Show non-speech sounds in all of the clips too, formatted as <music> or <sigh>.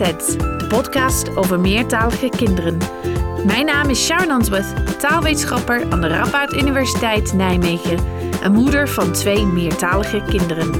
De podcast over meertalige kinderen. Mijn naam is Sharon Answorth, taalwetenschapper aan de Radboud Universiteit Nijmegen en moeder van twee meertalige kinderen.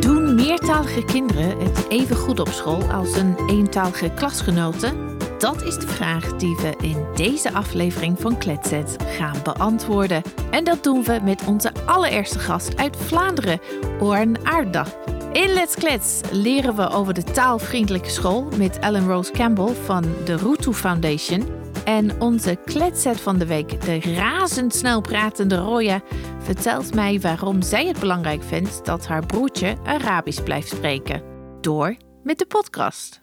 Doen meertalige kinderen het even goed op school als een eentalige klasgenoten? Dat is de vraag die we in deze aflevering van Kletset gaan beantwoorden. En dat doen we met onze allereerste gast uit Vlaanderen, Orn Aarda. In Let's Klets leren we over de taalvriendelijke school met Ellen Rose Campbell van de Rutu Foundation. En onze kletset van de week, de razendsnel pratende Roya, vertelt mij waarom zij het belangrijk vindt dat haar broertje Arabisch blijft spreken. Door met de podcast.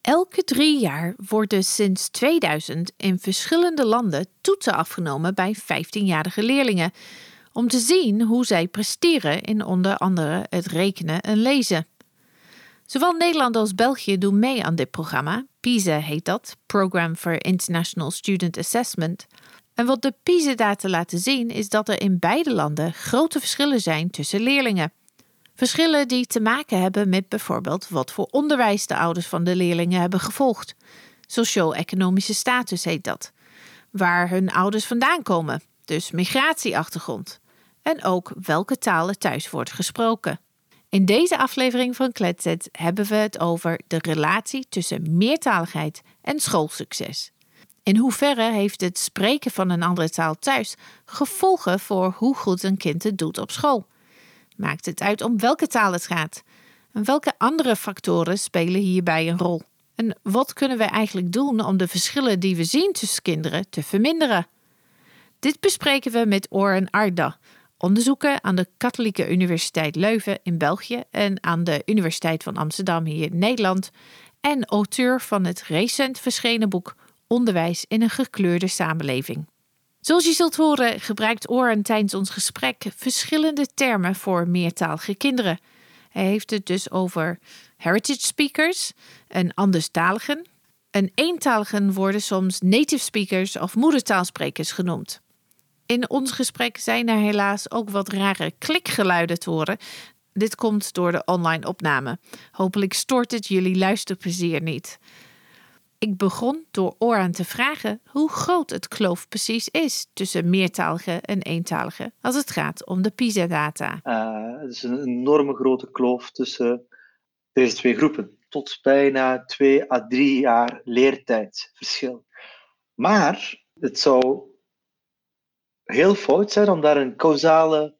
Elke drie jaar worden sinds 2000 in verschillende landen toetsen afgenomen bij 15-jarige leerlingen. Om te zien hoe zij presteren in onder andere het rekenen en lezen. Zowel Nederland als België doen mee aan dit programma. PISA heet dat, Program for International Student Assessment. En wat de PISA-data laten zien is dat er in beide landen grote verschillen zijn tussen leerlingen. Verschillen die te maken hebben met bijvoorbeeld wat voor onderwijs de ouders van de leerlingen hebben gevolgd. Socio-economische status heet dat. Waar hun ouders vandaan komen, dus migratieachtergrond. En ook welke taal er thuis wordt gesproken. In deze aflevering van Kletset hebben we het over de relatie tussen meertaligheid en schoolsucces. In hoeverre heeft het spreken van een andere taal thuis gevolgen voor hoe goed een kind het doet op school? Maakt het uit om welke taal het gaat? En welke andere factoren spelen hierbij een rol? En wat kunnen we eigenlijk doen om de verschillen die we zien tussen kinderen te verminderen? Dit bespreken we met Oren Arda, onderzoeker aan de Katholieke Universiteit Leuven in België en aan de Universiteit van Amsterdam hier in Nederland en auteur van het recent verschenen boek Onderwijs in een gekleurde samenleving. Zoals je zult horen gebruikt Oren tijdens ons gesprek verschillende termen voor meertalige kinderen. Hij heeft het dus over heritage speakers en anderstaligen. En eentaligen worden soms native speakers of moedertaalsprekers genoemd. In ons gesprek zijn er helaas ook wat rare klikgeluiden te horen. Dit komt door de online opname. Hopelijk stoort het jullie luisterplezier niet. Ik begon door Oran te vragen hoe groot het kloof precies is tussen meertalige en eentalige als het gaat om de PISA-data. Uh, het is een enorme grote kloof tussen deze twee groepen, tot bijna twee à drie jaar leertijdverschil. Maar het zou heel fout zijn om daar een causale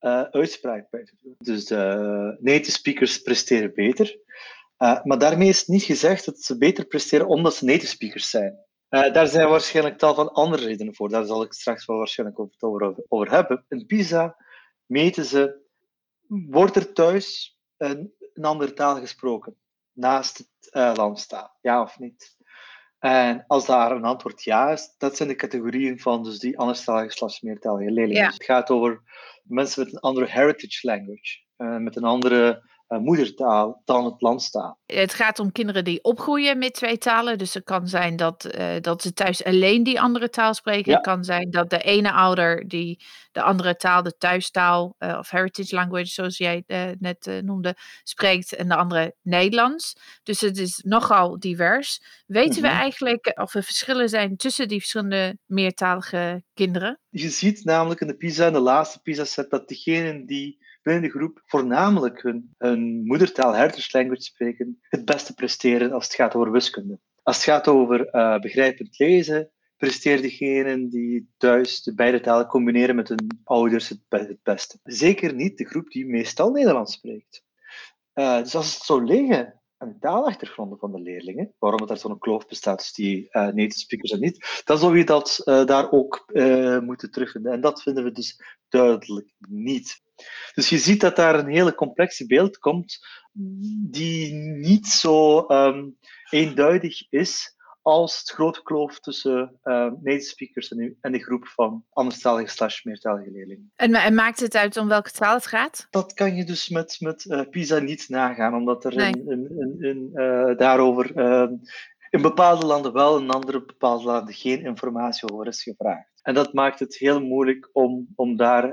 uh, uitspraak bij te doen. Dus de native speakers presteren beter, uh, maar daarmee is niet gezegd dat ze beter presteren omdat ze native speakers zijn. Daar zijn waarschijnlijk tal van andere redenen voor. Daar zal ik straks wel waarschijnlijk over, over hebben. In PISA meten ze, wordt er thuis een, een andere taal gesproken naast het landstaal? Ja of niet? En als daar een antwoord ja is, dat zijn de categorieën van dus die anderstalige slash meertalige leerlingen. Ja. Het gaat over mensen met een andere heritage language, uh, met een andere moedertaal dan het landstaal. Het gaat om kinderen die opgroeien met twee talen. Dus het kan zijn dat, uh, dat ze thuis alleen die andere taal spreken. Het kan zijn dat de ene ouder die de andere taal, de thuistaal uh, of heritage language, zoals jij net noemde, spreekt. En de andere Nederlands. Dus het is nogal divers. Weten we eigenlijk of er verschillen zijn tussen die verschillende meertalige kinderen? Je ziet namelijk in de PISA, in de laatste PISA-set, dat degenen die de groep voornamelijk hun, hun moedertaal, heritage language spreken, het beste presteren als het gaat over wiskunde. Als het gaat over uh, begrijpend lezen, presteren degenen die thuis de beide talen combineren met hun ouders het, het beste. Zeker niet de groep die meestal Nederlands spreekt. Uh, dus als het zou liggen aan de taalachtergronden van de leerlingen, waarom het er zo'n kloof bestaat tussen die uh, native speakers en niet, dan zou je dat daar ook moeten terugvinden. En dat vinden we dus duidelijk niet. Dus je ziet dat daar een hele complexe beeld komt, die niet zo um, eenduidig is als het grote kloof tussen uh, native speakers en, en de groep van anderstalige slash meertalige leerlingen. En, en, maakt het uit om welke taal het gaat? Dat kan je dus met, met uh, PISA niet nagaan, omdat er nee. uh, daarover in bepaalde landen wel in andere bepaalde landen geen informatie over is gevraagd. En dat maakt het heel moeilijk om, om daar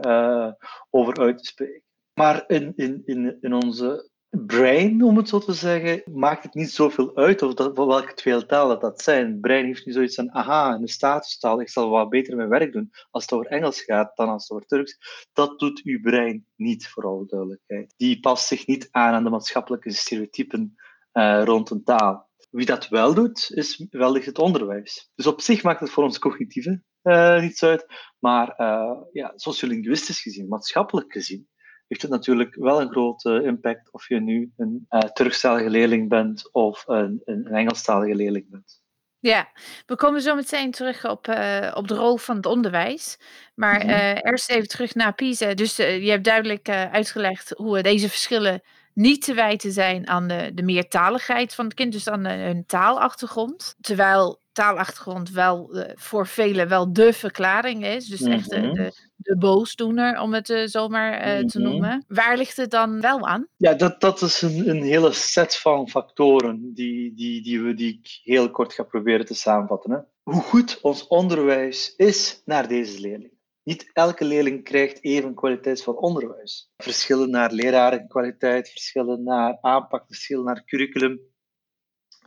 over uit te spreken. Maar in, in, in, in onze brein, om het zo te zeggen, maakt het niet zoveel uit of dat, welke twee talen dat, zijn. Het brein heeft niet zoiets van, aha, een statustaal, ik zal wat beter mijn werk doen als het over Engels gaat dan als het over Turks. Dat doet uw brein niet, voor alle duidelijkheid. Die past zich niet aan aan de maatschappelijke stereotypen uh, rond een taal. Wie dat wel doet, is wellicht het onderwijs. Dus op zich maakt het voor ons cognitieve uh, niets uit, maar uh, ja, sociolinguïstisch gezien, maatschappelijk gezien, heeft het natuurlijk wel een grote impact of je nu een uh, Turkstalige leerling bent of een, een, Engelstalige leerling bent. Ja, we komen zo meteen terug op, uh, op de rol van het onderwijs. Maar uh, eerst even terug naar PISA. Dus uh, je hebt duidelijk uitgelegd hoe deze verschillen niet te wijten zijn aan de, de meertaligheid van het kind, dus aan de, hun taalachtergrond. Terwijl taalachtergrond wel uh, voor velen wel de verklaring is. Dus echt de, de, de, boosdoener, om het uh, zomaar uh, te noemen. Waar ligt het dan wel aan? Ja, dat, dat is een, een hele set van factoren die, die, die, we, die ik heel kort ga proberen te samenvatten. Hè. Hoe goed ons onderwijs is naar deze leerling. Niet elke leerling krijgt even kwaliteitsvol onderwijs. Verschillen naar lerarenkwaliteit, verschillen naar aanpak, verschillen naar curriculum.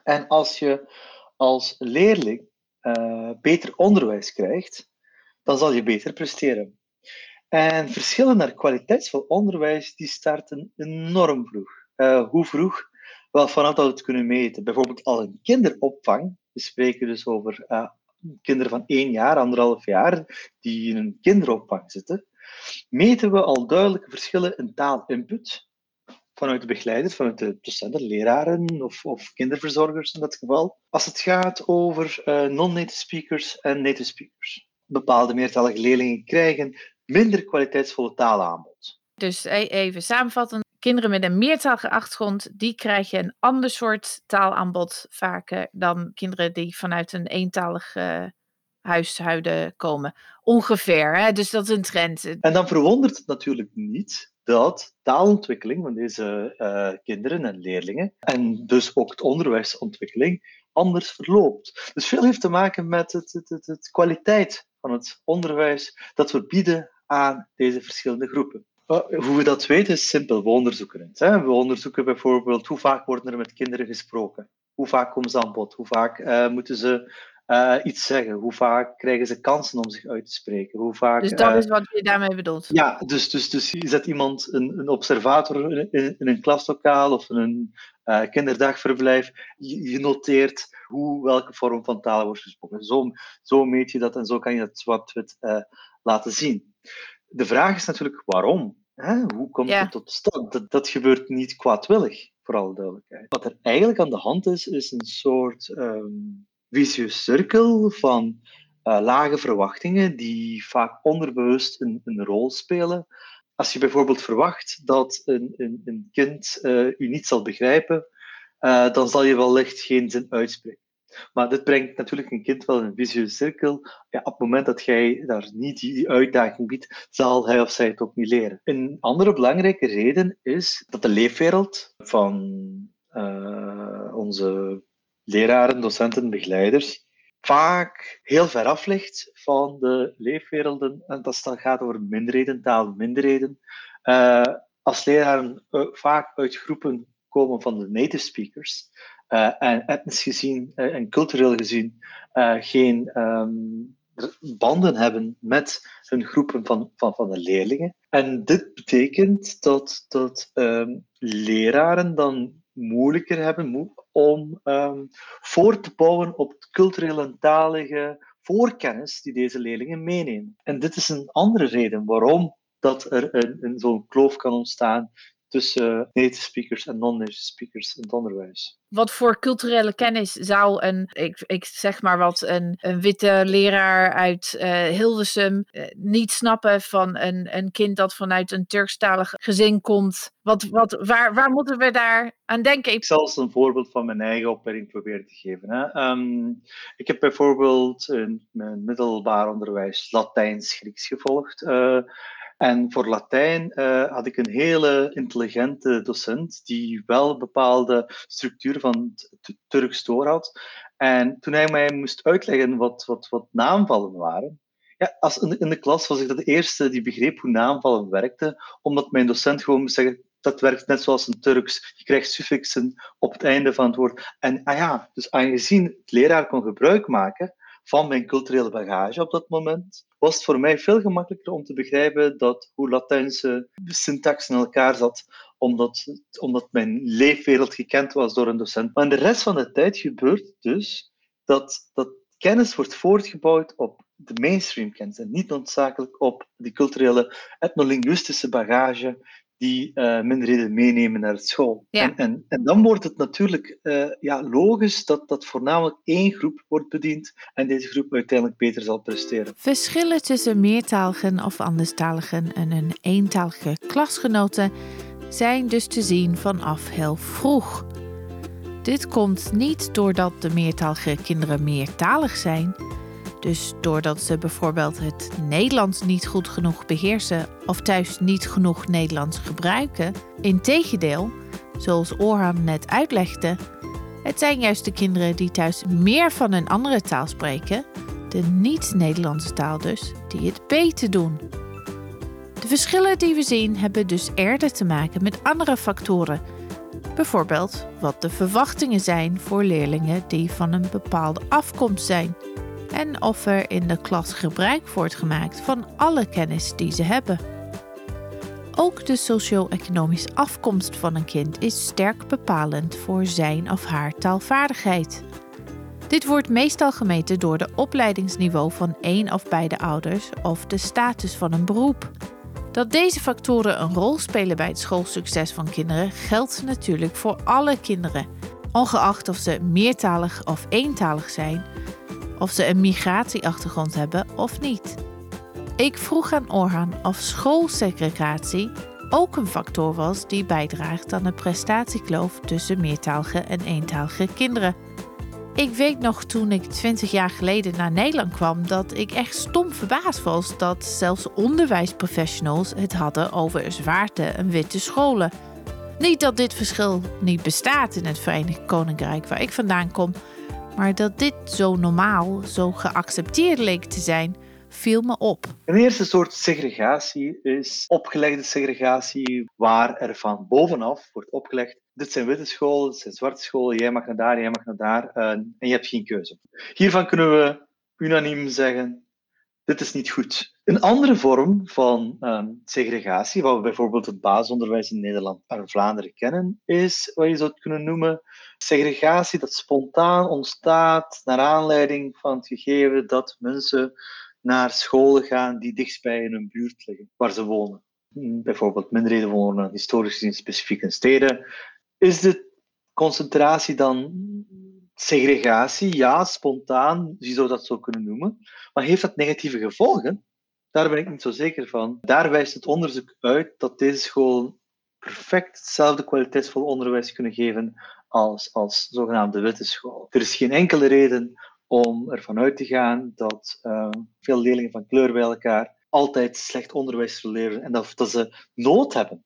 En als je als leerling uh, beter onderwijs krijgt, dan zal je beter presteren. En verschillen naar kwaliteitsvol onderwijs, die starten enorm vroeg. Uh, hoe vroeg? Wel, vanaf dat we het kunnen meten. Bijvoorbeeld al een kinderopvang. We spreken dus over uh, kinderen van één jaar, anderhalf jaar, die in een kinderopvang zitten. Meten we al duidelijke verschillen in taalinput vanuit de begeleiders, vanuit de docenten, leraren of, of kinderverzorgers in dat geval. Als het gaat over uh, non-native speakers en native speakers. Bepaalde meertalige leerlingen krijgen minder kwaliteitsvolle taalaanbod. Dus even samenvatten. Kinderen met een meertalige achtergrond, die krijgen een ander soort taalaanbod vaker dan kinderen die vanuit een eentalig uh, huishouden komen. Ongeveer, hè? dus dat is een trend. En dan verwondert het natuurlijk niet dat taalontwikkeling van deze uh, kinderen en leerlingen, en dus ook de onderwijsontwikkeling, anders verloopt. Dus veel heeft te maken met het, het, het, het kwaliteit van het onderwijs dat we bieden aan deze verschillende groepen. Hoe we dat weten is simpel, we onderzoeken het. Hè. We onderzoeken bijvoorbeeld hoe vaak worden er met kinderen gesproken. Hoe vaak komen ze aan bod? Hoe vaak uh, moeten ze uh, iets zeggen? Hoe vaak krijgen ze kansen om zich uit te spreken? Hoe vaak, dus dat uh, is wat je daarmee bedoelt? Ja, dus, dus, dus je zet iemand, een, een observator in, in, in, een klaslokaal of in een uh, kinderdagverblijf. Je, je, noteert hoe, welke vorm van taal wordt gesproken. Zo, zo meet je dat en zo kan je dat zwart-wit laten zien. De vraag is natuurlijk waarom? Hè? Hoe komt ja. het tot stand? Dat, dat gebeurt niet kwaadwillig, voor alle duidelijkheid. Wat er eigenlijk aan de hand is, is een soort... Um, vicieuze cirkel van uh, lage verwachtingen die vaak onderbewust een, een, rol spelen. Als je bijvoorbeeld verwacht dat een, een, een kind uh, u niet zal begrijpen, uh, dan zal je wellicht geen zin uitspreken. Maar dit brengt natuurlijk een kind wel in een vicieuze cirkel. Ja, op het moment dat jij daar niet die, uitdaging biedt, zal hij of zij het ook niet leren. Een andere belangrijke reden is dat de leefwereld van onze leraren, docenten, begeleiders, vaak heel ver af ligt van de leefwerelden. En dat gaat over minderheden, taal, minderheden. Uh, als leraren uh, vaak uit groepen komen van de native speakers, en etnisch gezien en cultureel gezien geen um, banden hebben met hun groepen van, van, van de leerlingen. En dit betekent dat, dat um, leraren dan moeilijker hebben om um, voor te bouwen op culturele en talige voorkennis die deze leerlingen meenemen. En dit is een andere reden waarom dat er een, een zo'n kloof kan ontstaan tussen native speakers en non-native speakers in het onderwijs. Wat voor culturele kennis zou een, ik, ik zeg maar wat, een, een witte leraar uit uh, Hilversum uh, niet snappen van een, een kind dat vanuit een Turkstalig gezin komt? Wat, wat, waar, waar moeten we daar aan denken? Ik zal een voorbeeld van mijn eigen opleiding proberen te geven. Hè. Um, ik heb bijvoorbeeld in mijn middelbaar onderwijs Latijns-Grieks gevolgd. Uh, en voor Latijn uh, had ik een hele intelligente docent die wel bepaalde structuur van het Turks door had. En toen hij mij moest uitleggen wat, wat, wat naamvallen waren, ja, als in, de, in de klas was ik de eerste die begreep hoe naamvallen werkte, omdat mijn docent gewoon moest zeggen, dat werkt net zoals een Turks. Je krijgt suffixen op het einde van het woord. En ah ja, dus aangezien het leraar kon gebruik maken van mijn culturele bagage op dat moment, was het voor mij veel gemakkelijker om te begrijpen dat hoe Latijnse syntax in elkaar zat, omdat, omdat mijn leefwereld gekend was door een docent. Maar de rest van de tijd gebeurt dus dat, dat kennis wordt voortgebouwd op de mainstream kennis en niet noodzakelijk op die culturele etnolinguïstische bagage die uh, minderheden meenemen naar school. En, en, en, dan wordt het natuurlijk uh, ja, logisch dat, dat voornamelijk één groep wordt bediend en deze groep uiteindelijk beter zal presteren. Verschillen tussen meertaligen of anderstaligen en een eentalige klasgenoten zijn dus te zien vanaf heel vroeg. Dit komt niet doordat de meertalige kinderen meertalig zijn, dus doordat ze bijvoorbeeld het Nederlands niet goed genoeg beheersen of thuis niet genoeg Nederlands gebruiken. Integendeel, zoals Orhan net uitlegde, het zijn juist de kinderen die thuis meer van een andere taal spreken, de niet-Nederlandse taal dus, die het beter doen. De verschillen die we zien hebben dus eerder te maken met andere factoren. Bijvoorbeeld wat de verwachtingen zijn voor leerlingen die van een bepaalde afkomst zijn en of er in de klas gebruik wordt gemaakt van alle kennis die ze hebben. Ook de socio-economische afkomst van een kind is sterk bepalend voor zijn of haar taalvaardigheid. Dit wordt meestal gemeten door de opleidingsniveau van één of beide ouders of de status van een beroep. Dat deze factoren een rol spelen bij het schoolsucces van kinderen geldt natuurlijk voor alle kinderen, ongeacht of ze meertalig of eentalig zijn of ze een migratieachtergrond hebben of niet. Ik vroeg aan Orhan of schoolsegregatie ook een factor was die bijdraagt aan de prestatiekloof tussen meertalige en eentalige kinderen. Ik weet nog toen ik 20 jaar geleden naar Nederland kwam dat ik echt stom verbaasd was dat zelfs onderwijsprofessionals het hadden over zwarte en witte scholen. Niet dat dit verschil niet bestaat in het Verenigd Koninkrijk waar ik vandaan kom, maar dat dit zo normaal, zo geaccepteerd leek te zijn, viel me op. Een eerste soort segregatie is opgelegde segregatie, waar er van bovenaf wordt opgelegd: dit zijn witte scholen, dit zijn zwarte scholen, jij mag naar daar, jij mag naar daar, eh, en je hebt geen keuze. Hiervan kunnen we unaniem zeggen: dit is niet goed. Een andere vorm van um, segregatie, wat we bijvoorbeeld het basisonderwijs in Nederland en Vlaanderen kennen, is wat je zou kunnen noemen segregatie dat spontaan ontstaat naar aanleiding van het gegeven dat mensen naar scholen gaan die dichtstbij in hun buurt liggen, waar ze wonen. Bijvoorbeeld minderheden wonen historisch gezien specifiek in steden. Is de concentratie dan segregatie? Ja, spontaan, je zou dat zo kunnen noemen. Maar heeft dat negatieve gevolgen? Daar ben ik niet zo zeker van. Daar wijst het onderzoek uit dat deze scholen perfect hetzelfde kwaliteitsvol onderwijs kunnen geven als, als zogenaamde witte school. Er is geen enkele reden om ervan uit te gaan dat uh, veel leerlingen van kleur bij elkaar altijd slecht onderwijs leren en dat, dat ze nood hebben,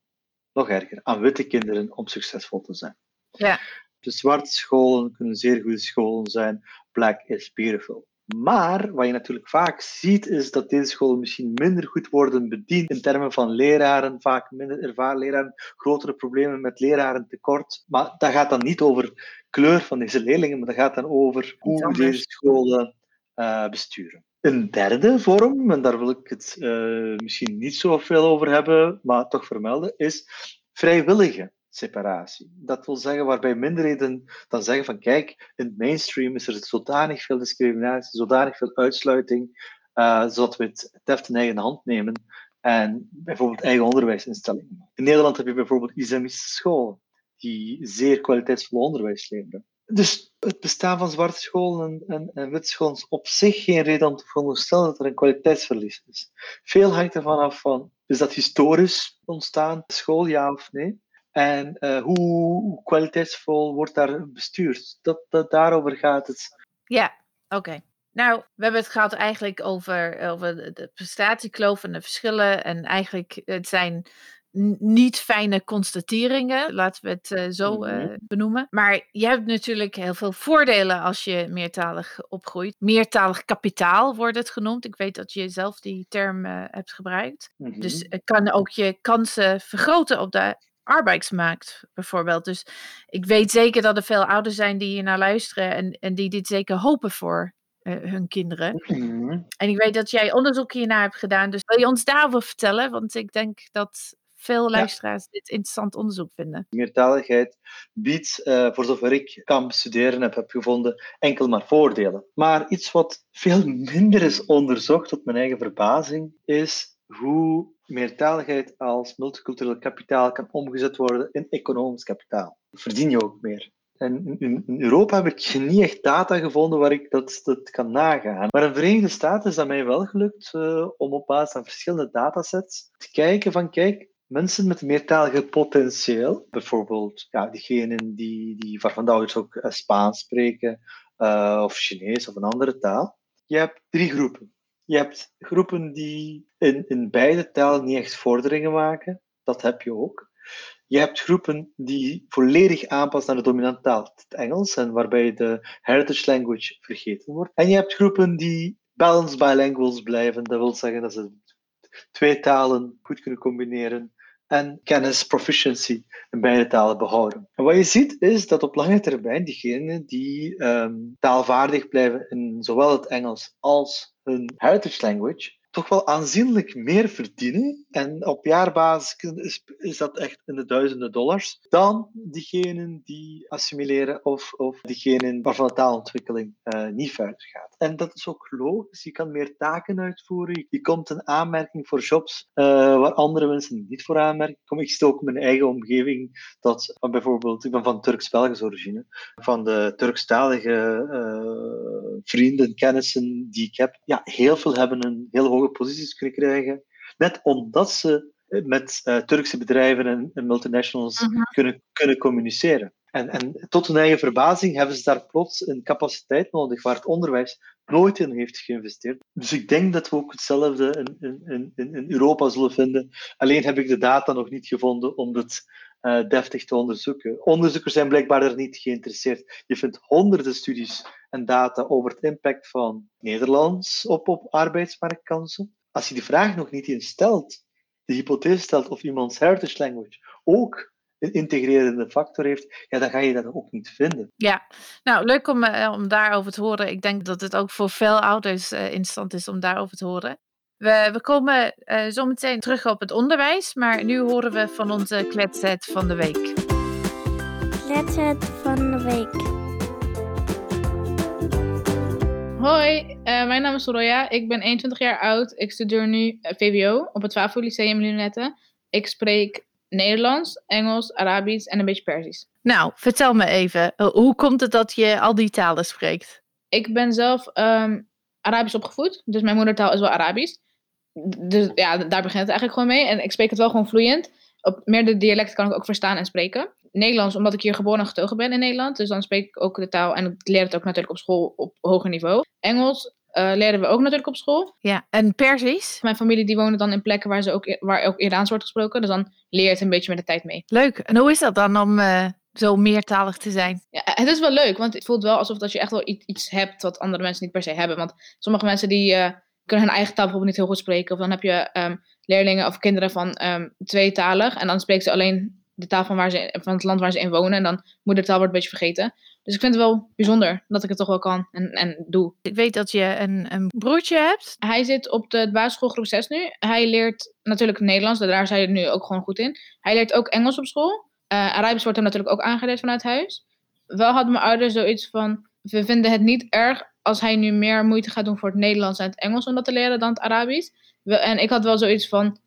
nog erger, aan witte kinderen om succesvol te zijn. Ja. De zwarte scholen kunnen zeer goede scholen zijn. Black is beautiful. Maar wat je natuurlijk vaak ziet, is dat deze scholen misschien minder goed worden bediend in termen van leraren, vaak minder ervaren leraren, grotere problemen met leraren tekort. Maar dat gaat dan niet over kleur van deze leerlingen, maar dat gaat dan over hoe deze scholen uh, besturen. Een derde vorm, en daar wil ik het uh, misschien niet zo veel over hebben, maar toch vermelden, is vrijwillige separatie. Dat wil zeggen waarbij minderheden dan zeggen van kijk, in het mainstream is er zodanig veel discriminatie, zodanig veel uitsluiting, uh, zodat we het heft in eigen hand nemen en bijvoorbeeld eigen onderwijsinstellingen. In Nederland heb je bijvoorbeeld islamistische scholen die zeer kwaliteitsvol onderwijs leveren. Dus het bestaan van zwarte scholen en, en, en witte scholen is op zich geen reden om te veronderstellen dat er een kwaliteitsverlies is. Veel hangt ervan af van, is dat historisch ontstaan, school, ja of nee? En uh, hoe kwaliteitsvol wordt daar bestuurd? Dat, dat, daarover gaat het. Ja, oké. Nou, we hebben het gehad eigenlijk over, over de prestatiekloof en de verschillen. En eigenlijk, het zijn niet fijne constateringen, laten we het uh, zo uh, benoemen. Maar je hebt natuurlijk heel veel voordelen als je meertalig opgroeit. Meertalig kapitaal wordt het genoemd. Ik weet dat je zelf die term uh, hebt gebruikt. Mm -hmm. Dus het kan ook je kansen vergroten op de arbeidsmarkt bijvoorbeeld. Dus ik weet zeker dat er veel ouders zijn die hier naar luisteren en, en die dit zeker hopen voor uh, hun kinderen. Mhm. En ik weet dat jij onderzoek hiernaar hebt gedaan, dus wil je ons daarover vertellen? Want ik denk dat veel luisteraars dit interessant onderzoek vinden. Meertaligheid biedt, uh, voor zover ik kan bestuderen heb, heb gevonden, enkel maar voordelen. Maar iets wat veel minder is onderzocht, tot mijn eigen verbazing, is hoe meertaligheid als multicultureel kapitaal kan omgezet worden in economisch kapitaal. Verdien je ook meer. En in, Europa heb ik niet echt data gevonden waar ik dat, dat kan nagaan. Maar in de Verenigde Staten is dat mij wel gelukt uh, om op basis van verschillende datasets te kijken van kijk, mensen met meertalige potentieel, bijvoorbeeld ja, diegenen die, die waarvan de ouders ook uh, Spaans spreken, uh, of Chinees of een andere taal. Je hebt drie groepen. Je hebt groepen die in, in beide talen niet echt vorderingen maken. Dat heb je ook. Je hebt groepen die volledig aanpassen naar de dominante taal, het Engels, en waarbij de heritage language vergeten wordt. En je hebt groepen die balanced bilinguals blijven. Dat wil zeggen dat ze twee talen goed kunnen combineren en kennis, proficiency in beide talen behouden. En wat je ziet is dat op lange termijn diegenen die um, taalvaardig blijven in zowel het Engels als hun heritage language, toch wel aanzienlijk meer verdienen. En op jaarbasis is, is dat echt in de duizenden dollars. Dan diegenen die assimileren of, of diegenen waarvan de taalontwikkeling uh, niet verder gaat. En dat is ook logisch. Je kan meer taken uitvoeren. Je komt een aanmerking voor jobs uh, waar andere mensen niet voor aanmerken. Ik zie ook in mijn eigen omgeving dat bijvoorbeeld, ik ben van Turks-Belgische origine, van de Turkstalige uh, vrienden, kennissen die ik heb, ja, heel veel hebben een heel hoge posities kunnen krijgen. Net omdat ze met uh, Turkse bedrijven en, en multinationals Mhm. kunnen, kunnen communiceren. En, en tot hun eigen verbazing hebben ze daar plots een capaciteit nodig waar het onderwijs nooit in heeft geïnvesteerd. Dus ik denk dat we ook hetzelfde in, in, in, in Europa zullen vinden. Alleen heb ik de data nog niet gevonden om het uh, deftig te onderzoeken. Onderzoekers zijn blijkbaar er niet geïnteresseerd. Je vindt honderden studies en data over het impact van Nederlands op, op arbeidsmarktkansen. Als je die vraag nog niet eens stelt, de hypothese stelt of iemands heritage language ook een integrerende factor heeft, ja, dan ga je dat ook niet vinden. Ja, nou leuk om, uh, om daarover te horen. Ik denk dat het ook voor veel ouders uh, interessant is om daarover te horen. We, we komen uh, zo meteen terug op het onderwijs, maar nu horen we van onze kletset van de week. Kletset van de week. Hoi, uh, mijn naam is Soroya. Ik ben 21 jaar oud. Ik studeer nu uh, VWO op het Favo Lyceum Lunette. Ik spreek Nederlands, Engels, Arabisch en een beetje Persisch. Nou, vertel me even, hoe komt het dat je al die talen spreekt? Ik ben zelf um, Arabisch opgevoed, dus mijn moedertaal is wel Arabisch. Dus ja, daar begint het eigenlijk gewoon mee. En ik spreek het wel gewoon vloeiend. Op meerdere dialecten kan ik ook verstaan en spreken. Nederlands, omdat ik hier geboren en getogen ben in Nederland. Dus dan spreek ik ook de taal en ik leer het ook natuurlijk op school op hoger niveau. Engels uh, leren we ook natuurlijk op school. Ja, en Persisch? Mijn familie die wonen dan in plekken waar, ze ook, waar ook Iraans wordt gesproken. Dus dan leer je het een beetje met de tijd mee. Leuk. En hoe is dat dan om uh, zo meertalig te zijn? Ja, het is wel leuk, want het voelt wel alsof dat je echt wel iets hebt wat andere mensen niet per se hebben. Want sommige mensen die uh, kunnen hun eigen taal bijvoorbeeld niet heel goed spreken. Of dan heb je um, leerlingen of kinderen van um, tweetalig. En dan spreken ze alleen de taal van, waar ze, van het land waar ze in wonen. En dan moedertaal wordt een beetje vergeten. Dus ik vind het wel bijzonder dat ik het toch wel kan en, en doe. Ik weet dat je een, een broertje hebt. Hij zit op de basisschool groep 6 nu. Hij leert natuurlijk Nederlands, daar is hij nu ook gewoon goed in. Hij leert ook Engels op school. Uh, Arabisch wordt hem natuurlijk ook aangeleerd vanuit huis. Wel hadden mijn ouders zoiets van, we vinden het niet erg als hij nu meer moeite gaat doen voor het Nederlands en het Engels om dat te leren dan het Arabisch. En ik had wel zoiets van,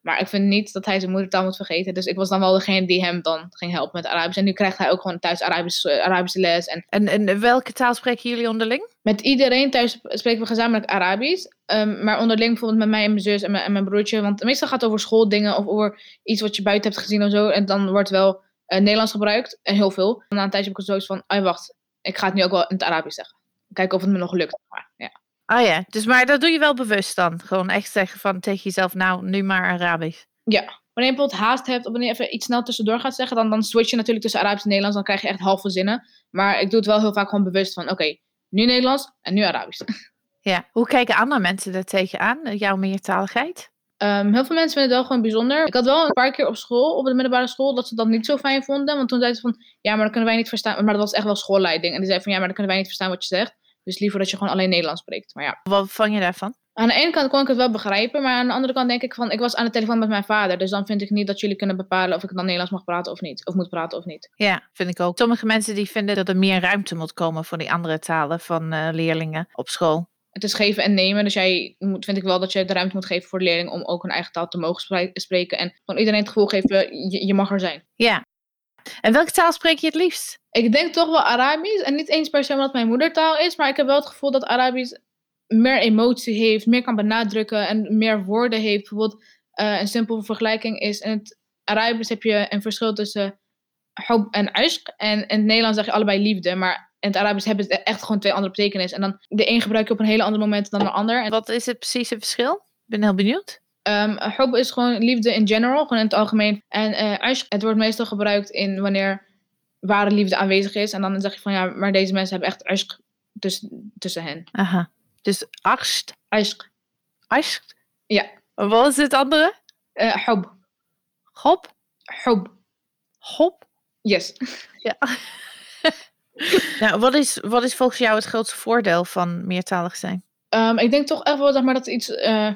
maar ik vind niet dat hij zijn moedertaal moet vergeten. Dus ik was dan wel degene die hem dan ging helpen met Arabisch. En nu krijgt hij ook gewoon thuis Arabisch, uh, Arabische les. En, en, en welke taal spreken jullie onderling? Met iedereen thuis spreken we gezamenlijk Arabisch. Um, maar onderling bijvoorbeeld met mij en mijn zus en mijn, en mijn broertje. Want meestal gaat het over schooldingen of over iets wat je buiten hebt gezien of zo. En dan wordt wel uh, Nederlands gebruikt. En heel veel. En na een tijdje heb ik zoiets van, oh wacht, ik ga het nu ook wel in het Arabisch zeggen. Kijken of het me nog lukt. Maar, ja. Oh ja, dus maar dat doe je wel bewust dan? Gewoon echt zeggen van tegen jezelf, nou, nu maar Arabisch. Ja, wanneer je bijvoorbeeld haast hebt of wanneer je even iets snel tussendoor gaat zeggen, dan, dan switch je natuurlijk tussen Arabisch en Nederlands. Dan krijg je echt halve zinnen. Maar ik doe het wel heel vaak gewoon bewust van, oké, okay, nu Nederlands en nu Arabisch. <laughs> Ja, hoe kijken andere mensen er tegenaan, jouw meertaligheid? Ehm, heel veel mensen vinden het wel gewoon bijzonder. Ik had wel een paar keer op school, op de middelbare school, dat ze dat niet zo fijn vonden. Want toen zeiden ze van, ja, maar dan kunnen wij niet verstaan. Maar dat was echt wel schoolleiding. En die zei van, ja, maar dan kunnen wij niet verstaan wat je zegt. Dus liever dat je gewoon alleen Nederlands spreekt. Maar ja, Wat vang je daarvan? aan de ene kant kon ik het wel begrijpen. Maar aan de andere kant denk ik van, ik was aan de telefoon met mijn vader. Dus dan vind ik niet dat jullie kunnen bepalen of ik dan Nederlands mag praten of niet. Of moet praten of niet. Ja, vind ik ook. Sommige mensen die vinden dat er meer ruimte moet komen voor die andere talen van eh, leerlingen op school. Het is geven en nemen. Dus jij moet, vind ik wel dat je de ruimte moet geven voor de leerling om ook hun eigen taal te mogen spre- spreken. En gewoon iedereen het gevoel geven, je, je mag er zijn. Ja. En welke taal spreek je het liefst? Ik denk toch wel Arabisch. En niet eens per se omdat het mijn moedertaal is. Maar ik heb wel het gevoel dat Arabisch meer emotie heeft. Meer kan benadrukken. En meer woorden heeft. Bijvoorbeeld eh, een simpele vergelijking is. In het Arabisch heb je een verschil tussen hub en ishq. En in het Nederlands zeg je allebei liefde. Maar in het Arabisch hebben ze echt gewoon twee andere betekenissen. En dan de een gebruik je op een hele andere moment dan de ander. En Wat is het precieze verschil? Ik ben heel benieuwd. Um, hub is gewoon liefde in general, gewoon in het algemeen. En ishq, het wordt meestal gebruikt in wanneer ware liefde aanwezig is. En dan zeg je van ja, maar deze mensen hebben echt ishq tussen, tussen hen. Aha. Dus acht. Ishq. Acht. Ja. Wat is het andere? Eh hub. Hop. Hub. Hop. Yes. Ja. <laughs> nou, wat is, wat is volgens jou het grootste voordeel van meertalig zijn? Um, ik denk toch echt wel zeg maar, dat iets eh,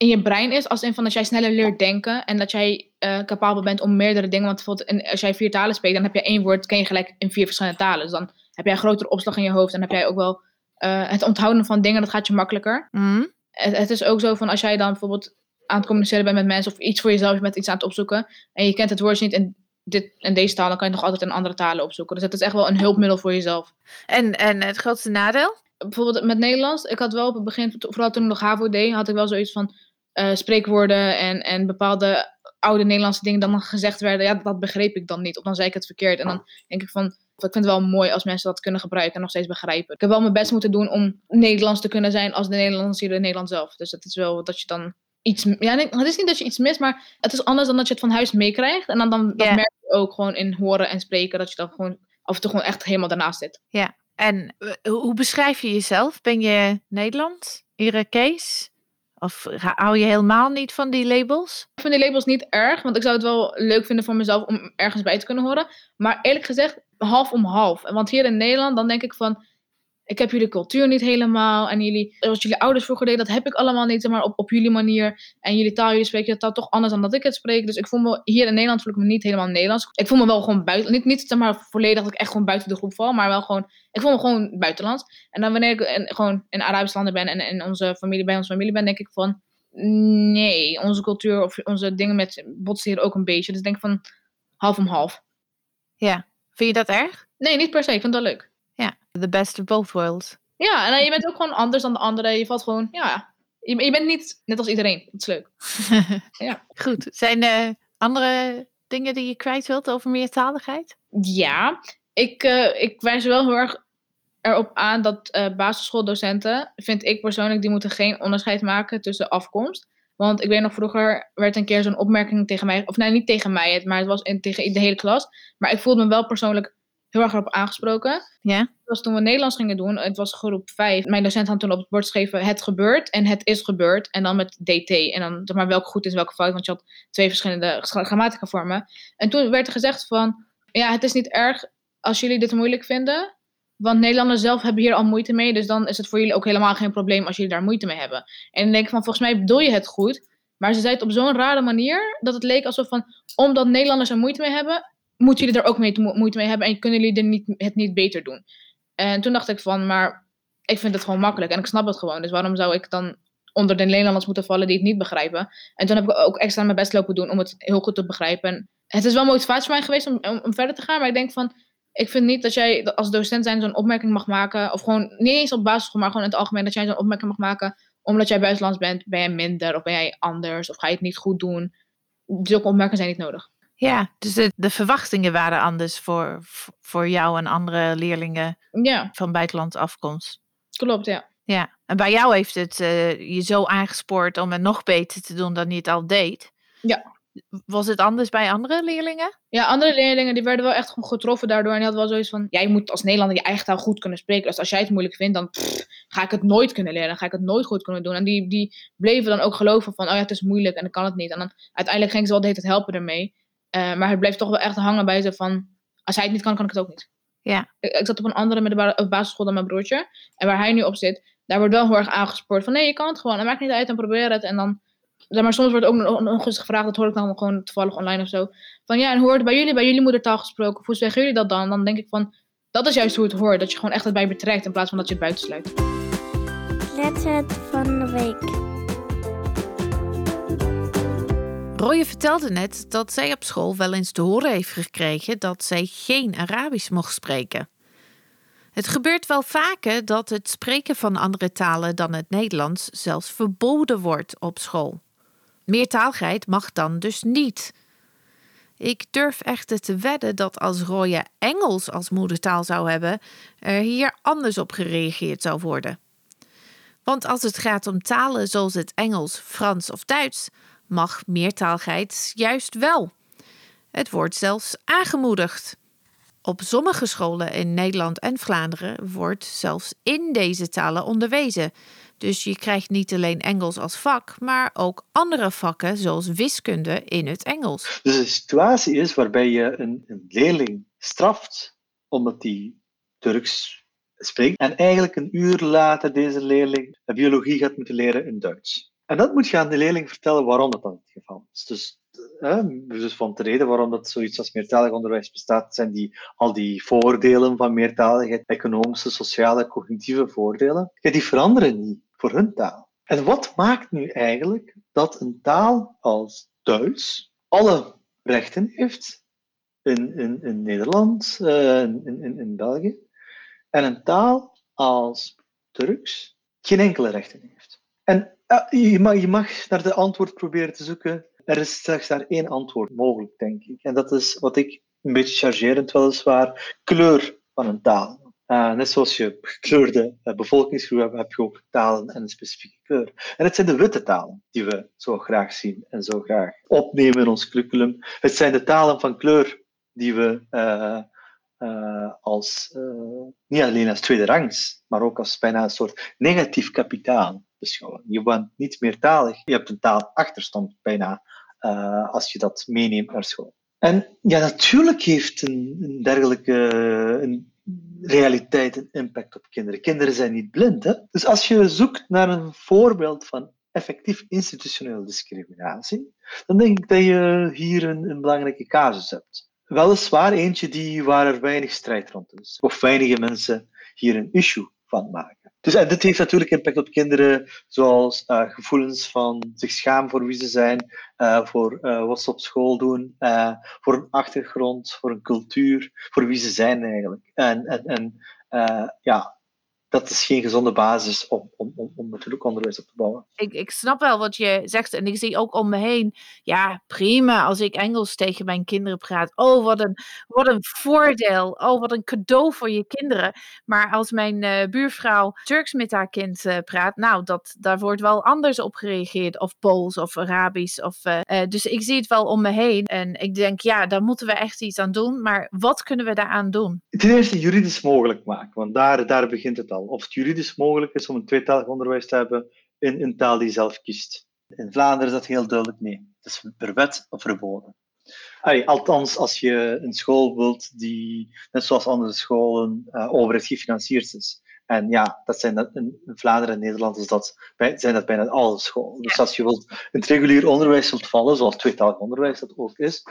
in je brein is. Als in van dat jij sneller leert denken. En dat jij eh, capabel bent om meerdere dingen. Want bijvoorbeeld als jij vier talen spreekt, dan heb je één woord, ken je gelijk in vier verschillende talen. Dus dan heb jij een grotere opslag in je hoofd. En heb jij ook wel eh, het onthouden van dingen, dat gaat je makkelijker. Hm? Het, het is ook zo van als jij dan bijvoorbeeld aan het communiceren bent met mensen. Of iets voor jezelf, je bent iets aan het opzoeken. En je kent het woordje niet in, dit, in deze taal, dan kan je nog altijd in andere talen opzoeken. Dus het is echt wel een hulpmiddel voor jezelf. En, en het grootste nadeel? bijvoorbeeld met Nederlands, ik had wel op het begin, vooral toen ik nog HAVO deed, had ik wel zoiets van eh, spreekwoorden en, en bepaalde oude Nederlandse dingen dan gezegd werden. Ja, dat begreep ik dan niet. Of dan zei ik het verkeerd. En dan denk ik van, ik vind het wel mooi als mensen dat kunnen gebruiken en nog steeds begrijpen. Ik heb wel mijn best moeten doen om Nederlands te kunnen zijn als de Nederlanders hier in Nederland zelf. Dus het is wel dat je dan iets, ja, het is niet dat je iets mist, maar het is anders dan dat je het van huis meekrijgt. En dan, dan dat Ja. merk je ook gewoon in horen en spreken, dat je dan gewoon af en toe gewoon echt helemaal daarnaast zit. En eh, hoe beschrijf je jezelf? Ben je Nederland? Irakees? Of hou je helemaal niet van die labels? Ik vind die labels niet erg, want ik zou het wel leuk vinden voor mezelf om ergens bij te kunnen horen. Maar eerlijk gezegd, half om half. Want hier in Nederland, dan denk ik van, ik heb jullie cultuur niet helemaal. En jullie, wat jullie ouders vroeger deden, dat heb ik allemaal niet, maar op, op jullie manier. En jullie taal, jullie spreken dat taal toch anders dan dat ik het spreek. Dus ik voel me, hier in Nederland voel ik me niet helemaal Nederlands. Ik voel me wel gewoon buiten, niet, niet zeg maar volledig dat ik echt gewoon buiten de groep val, maar wel gewoon, ik voel me gewoon buitenlands. En dan wanneer ik in, gewoon in Arabische landen ben en in onze familie, bij onze familie ben, denk ik van, nee, onze cultuur of onze dingen met botsen hier ook een beetje. Dus ik denk van half om half. Vind je dat erg? Nee, niet per se. Ik vind dat leuk. The best of both worlds. Ja, en dan, je bent ook gewoon anders dan de anderen. Je valt gewoon, ja, je, je bent niet net als iedereen. Dat is leuk. <laughs> Ja. Goed. Zijn er andere dingen die je kwijt wilt over meertaligheid? Ja, ik, eh, ik wijs wel heel erg erop aan dat eh, basisschooldocenten, vind ik persoonlijk, die moeten geen onderscheid maken tussen afkomst. Want ik weet nog, vroeger werd een keer zo'n opmerking tegen mij, of nee, niet tegen mij, het- maar het was in, tegen de hele klas. Maar ik voelde me wel persoonlijk heel erg erop aangesproken. Ja? Dat was toen we Nederlands gingen doen, het was groep 5. Mijn docent had toen op het bord geschreven, het gebeurt en het is gebeurd. En dan met DT. En dan zeg maar welke goed is, welke fout. Want je had twee verschillende gra- grammatica vormen. En toen werd er gezegd van, ja, het is niet erg als jullie dit moeilijk vinden. Want Nederlanders zelf hebben hier al moeite mee. Dus dan is het voor jullie ook helemaal geen probleem als jullie daar moeite mee hebben. En dan denk ik van, volgens mij bedoel je het goed. Maar ze zei het op zo'n rare manier dat het leek alsof van, omdat Nederlanders er moeite mee hebben, moeten jullie er ook mee, mo- moeite mee hebben en kunnen jullie er niet, het niet beter doen. En toen dacht ik van, maar ik vind het gewoon makkelijk en ik snap het gewoon. Dus waarom zou ik dan onder de Nederlanders moeten vallen die het niet begrijpen? En toen heb ik ook extra mijn best lopen doen om het heel goed te begrijpen. En het is wel motivatie voor mij geweest om, om, verder te gaan, maar ik denk van, ik vind niet dat jij als docent zijn zo'n opmerking mag maken, of gewoon niet eens op basisschool, maar gewoon in het algemeen, dat jij zo'n opmerking mag maken omdat jij buitenlands bent, ben jij minder of ben jij anders of ga je het niet goed doen. Zulke opmerkingen zijn niet nodig. Ja, dus de, de verwachtingen waren anders voor, voor jou en andere leerlingen Ja, van buitenlandse afkomst. klopt, ja. Ja, en bij jou heeft het eh, je zo aangespoord om het nog beter te doen dan je het al deed. Ja. Was het anders bij andere leerlingen? Ja, andere leerlingen die werden wel echt gewoon getroffen daardoor. En die hadden wel zoiets van, jij moet als Nederlander je eigen taal goed kunnen spreken. Dus als jij het moeilijk vindt, dan pff, ga ik het nooit kunnen leren. Dan ga ik het nooit goed kunnen doen. En die, die bleven dan ook geloven van, oh ja, het is moeilijk en ik kan het niet. En dan uiteindelijk ging ze wel de hele tijd helpen ermee. Uh, maar het bleef toch wel echt hangen bij ze van, als hij het niet kan, kan ik het ook niet. Ja. Ik, ik zat op een andere middelbare basisschool dan mijn broertje. En waar hij nu op zit, daar wordt wel heel erg aangespoord van, nee, je kan het gewoon. En maakt niet uit en probeer het. En dan zeg maar, soms wordt ook nog, nog eens gevraagd, dat hoor ik dan gewoon toevallig online of zo. Van ja, en hoe wordt bij jullie, bij jullie moedertaal gesproken? Hoe zeggen jullie dat dan? Dan denk ik van, dat is juist hoe het hoort. Dat je gewoon echt het bij betrekt in plaats van dat je het buitensluit. Letter van de week. Roye vertelde net dat zij op school wel eens te horen heeft gekregen dat zij geen Arabisch mocht spreken. Het gebeurt wel vaker dat het spreken van andere talen dan het Nederlands zelfs verboden wordt op school. Meertaligheid mag dan dus niet. Ik durf echter te wedden dat als Roya Engels als moedertaal zou hebben, er hier anders op gereageerd zou worden. Want als het gaat om talen zoals het Engels, Frans of Duits, mag meertaligheid juist wel. Het wordt zelfs aangemoedigd. Op sommige scholen in Nederland en Vlaanderen wordt zelfs in deze talen onderwezen. Dus je krijgt niet alleen Engels als vak, maar ook andere vakken zoals wiskunde in het Engels. Dus een situatie is waarbij je een, een leerling straft omdat die Turks spreekt en eigenlijk een uur later deze leerling biologie gaat moeten leren in Duits. En dat moet je aan de leerling vertellen waarom dat dan het geval is. Dus dus van de reden waarom dat zoiets als meertalig onderwijs bestaat, zijn die, al die voordelen van meertaligheid, economische, sociale, cognitieve voordelen, die veranderen niet voor hun taal. En wat maakt nu eigenlijk dat een taal als Duits alle rechten heeft in, in, in Nederland, uh, in, in, in België, en een taal als Turks geen enkele rechten heeft? En je, mag, je mag naar de antwoord proberen te zoeken er is slechts daar één antwoord mogelijk, denk ik. En dat is wat ik een beetje chargerend weliswaar, kleur van een taal. Uh, net zoals je gekleurde uh, bevolkingsgroep hebt, heb je ook talen en een specifieke kleur. En het zijn de witte talen die we zo graag zien en zo graag opnemen in ons curriculum. Het zijn de talen van kleur die we uh, als, niet alleen als tweede rangs, maar ook als bijna een soort negatief kapitaal beschouwen. Je bent niet meertalig, je hebt een taalachterstand bijna uh, als je dat meeneemt naar school. En ja, natuurlijk heeft een, een dergelijke een realiteit een impact op kinderen. Kinderen zijn niet blind. Hè? Dus als je zoekt naar een voorbeeld van effectief institutionele discriminatie, dan denk ik dat je hier een, een belangrijke casus hebt. Weliswaar eentje die, waar er weinig strijd rond is, of weinige mensen hier een issue van maken. Dus en dit heeft natuurlijk impact op kinderen, zoals uh, gevoelens van zich schamen voor wie ze zijn, uh, voor wat ze op school doen, voor een achtergrond, voor een cultuur, voor wie ze zijn eigenlijk. En, en, en ja, dat is geen gezonde basis om, om, om, om natuurlijk onderwijs op te bouwen. Ik, ik snap wel wat je zegt en ik zie ook om me heen, ja prima als ik Engels tegen mijn kinderen praat. Oh wat een, wat een voordeel, oh wat een cadeau voor je kinderen. Maar als mijn uh, buurvrouw Turks met haar kind uh, praat, nou dat, daar wordt wel anders op gereageerd. Of Pools of Arabisch. Of, uh, dus ik zie het wel om me heen en ik denk ja, daar moeten we echt iets aan doen. Maar wat kunnen we daaraan doen? Ten eerste juridisch mogelijk maken, want daar, daar begint het al of het juridisch mogelijk is om een tweetalig onderwijs te hebben in een taal die je zelf kiest. In Vlaanderen is dat heel duidelijk nee. Het is per wet verboden. Allee, althans, als je een school wilt die, net zoals andere scholen, uh, overheid gefinancierd is. En ja, dat zijn dat, in Vlaanderen en Nederland is dat, zijn dat bijna alle scholen. Dus als je wilt, het regulier onderwijs wilt vallen, zoals tweetalig onderwijs dat ook is,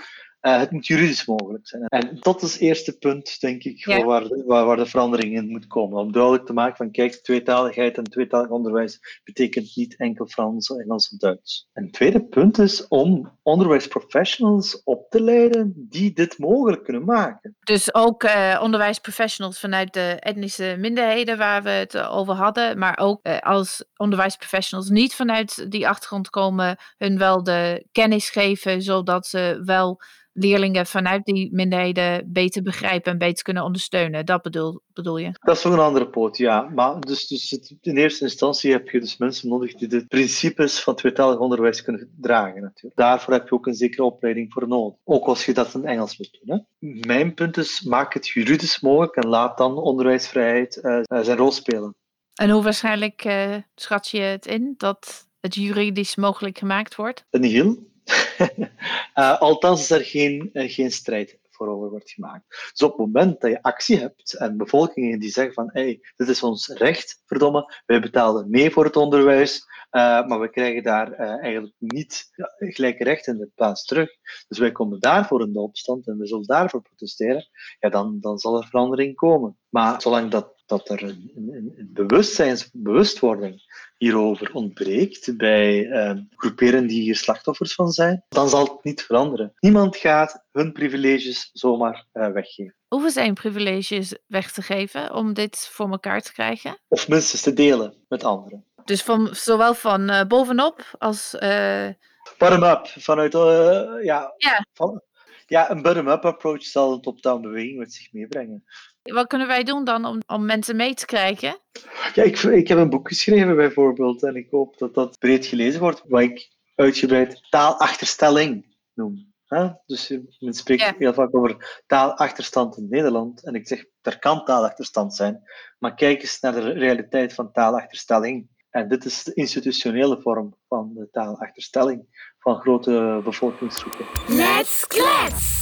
uh, het moet juridisch mogelijk zijn. En dat is het eerste punt, denk ik, ja. waar, de, waar, waar, de verandering in moet komen. Om duidelijk te maken van, kijk, tweetaligheid en tweetalig onderwijs betekent niet enkel Frans, Engels of Duits. En het tweede punt is om onderwijsprofessionals op te leiden die dit mogelijk kunnen maken. Dus ook uh, onderwijsprofessionals vanuit de etnische minderheden waar we het over hadden, maar ook uh, als onderwijsprofessionals niet vanuit die achtergrond komen, hun wel de kennis geven, zodat ze wel leerlingen vanuit die minderheden beter begrijpen en beter kunnen ondersteunen. Dat bedoel, bedoel je? Dat is nog een andere poot, ja. Maar dus, dus het, in eerste instantie heb je dus mensen nodig die de principes van tweetalig onderwijs kunnen dragen. Natuurlijk. Daarvoor heb je ook een zekere opleiding voor nodig. Ook als je dat in Engels wilt doen. Hè. Mijn punt is, maak het juridisch mogelijk en laat dan onderwijsvrijheid uh, zijn rol spelen. En hoe waarschijnlijk uh, schat je het in dat het juridisch mogelijk gemaakt wordt? Een heel. Uh, <laughs> althans is er geen, uh, geen strijd voor over wordt gemaakt. Dus op het moment dat je actie hebt en bevolkingen die zeggen van hey, dit is ons recht, verdomme, wij betalen mee voor het onderwijs, maar we krijgen daar eigenlijk niet gelijke rechten in de plaats terug. Dus wij komen daarvoor in de opstand en we zullen daarvoor protesteren. Ja, dan, dan zal er verandering komen. Maar zolang dat dat er een, een, een bewustzijns, bewustwording hierover ontbreekt bij uh, groeperen die hier slachtoffers van zijn, dan zal het niet veranderen. Niemand gaat hun privileges zomaar uh, weggeven. Hoeven zijn privileges weg te geven om dit voor elkaar te krijgen? Of minstens te delen met anderen. Dus van, zowel van uh, bovenop als. Bottom-up, vanuit. ja, ja. Van, ja, een bottom-up approach zal een top-down beweging met zich meebrengen. Wat kunnen wij doen dan om, om mensen mee te krijgen? Ja, ik, ik heb een boek geschreven bijvoorbeeld en ik hoop dat dat breed gelezen wordt, wat ik uitgebreid taalachterstelling noem. Dus men spreekt heel vaak over taalachterstand in Nederland. En ik zeg, er kan taalachterstand zijn, maar kijk eens naar de realiteit van taalachterstelling. En dit is de institutionele vorm van de taalachterstelling van grote bevolkingsgroepen. Let's klets!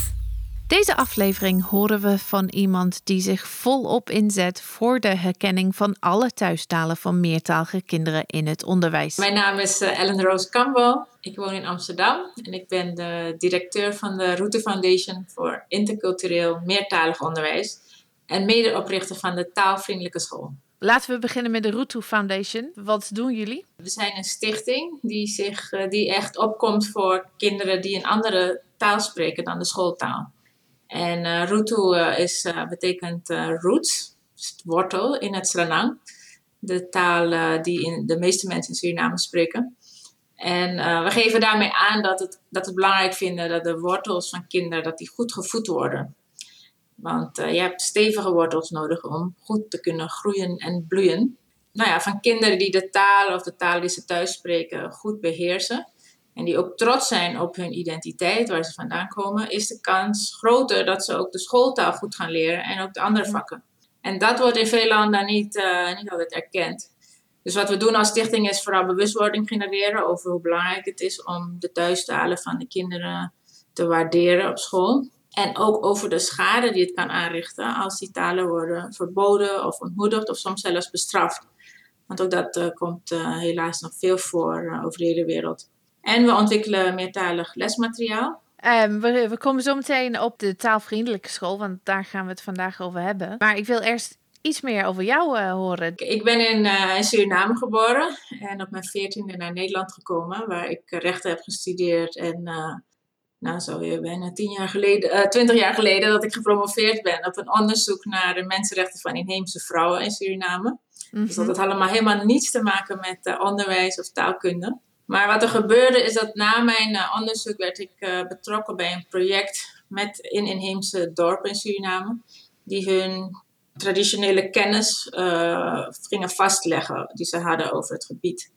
Deze aflevering horen we van iemand die zich volop inzet voor de herkenning van alle thuistalen van meertalige kinderen in het onderwijs. Mijn naam is uh, Ellen Rose Campbell. Ik woon in Amsterdam en ik ben de directeur van de Route Foundation voor intercultureel meertalig onderwijs en medeoprichter van de Taalvriendelijke School. Laten we beginnen met de Rutu Foundation. Wat doen jullie? We zijn een stichting die, zich, die echt opkomt voor kinderen die een andere taal spreken dan de schooltaal. En uh, Rutu uh, is, betekent roots, wortel in het Sranang. De taal die in de meeste mensen in Suriname spreken. En we geven daarmee aan dat, het, dat we belangrijk vinden dat de wortels van kinderen dat die goed gevoed worden. Want je hebt stevige wortels nodig om goed te kunnen groeien en bloeien. Nou ja, van kinderen die de taal of de taal die ze thuis spreken goed beheersen en die ook trots zijn op hun identiteit, waar ze vandaan komen, is de kans groter dat ze ook de schooltaal goed gaan leren en ook de andere vakken. En dat wordt in veel landen niet, uh, niet altijd erkend. Dus wat we doen als stichting is vooral bewustwording genereren over hoe belangrijk het is om de thuistalen van de kinderen te waarderen op school. En ook over de schade die het kan aanrichten als die talen worden verboden of ontmoedigd of soms zelfs bestraft. Want ook dat uh, komt uh, helaas nog veel voor over de hele wereld. En we ontwikkelen meertalig lesmateriaal. Um, we, we, komen zo meteen op de taalvriendelijke school, want daar gaan we het vandaag over hebben. Maar ik wil eerst iets meer over jou horen. Ik ben in, in, Suriname geboren en op mijn veertiende naar Nederland gekomen, waar ik rechten heb gestudeerd. En nou, zo je bijna tien jaar geleden, twintig jaar geleden, dat ik gepromoveerd ben op een onderzoek naar de mensenrechten van inheemse vrouwen in Suriname. Mm -hmm. Dus dat had allemaal helemaal niets te maken met onderwijs of taalkunde. Maar wat er gebeurde is dat na mijn uh, onderzoek werd ik betrokken bij een project met in inheemse dorpen in Suriname. Die hun traditionele kennis gingen vastleggen die ze hadden over het gebied.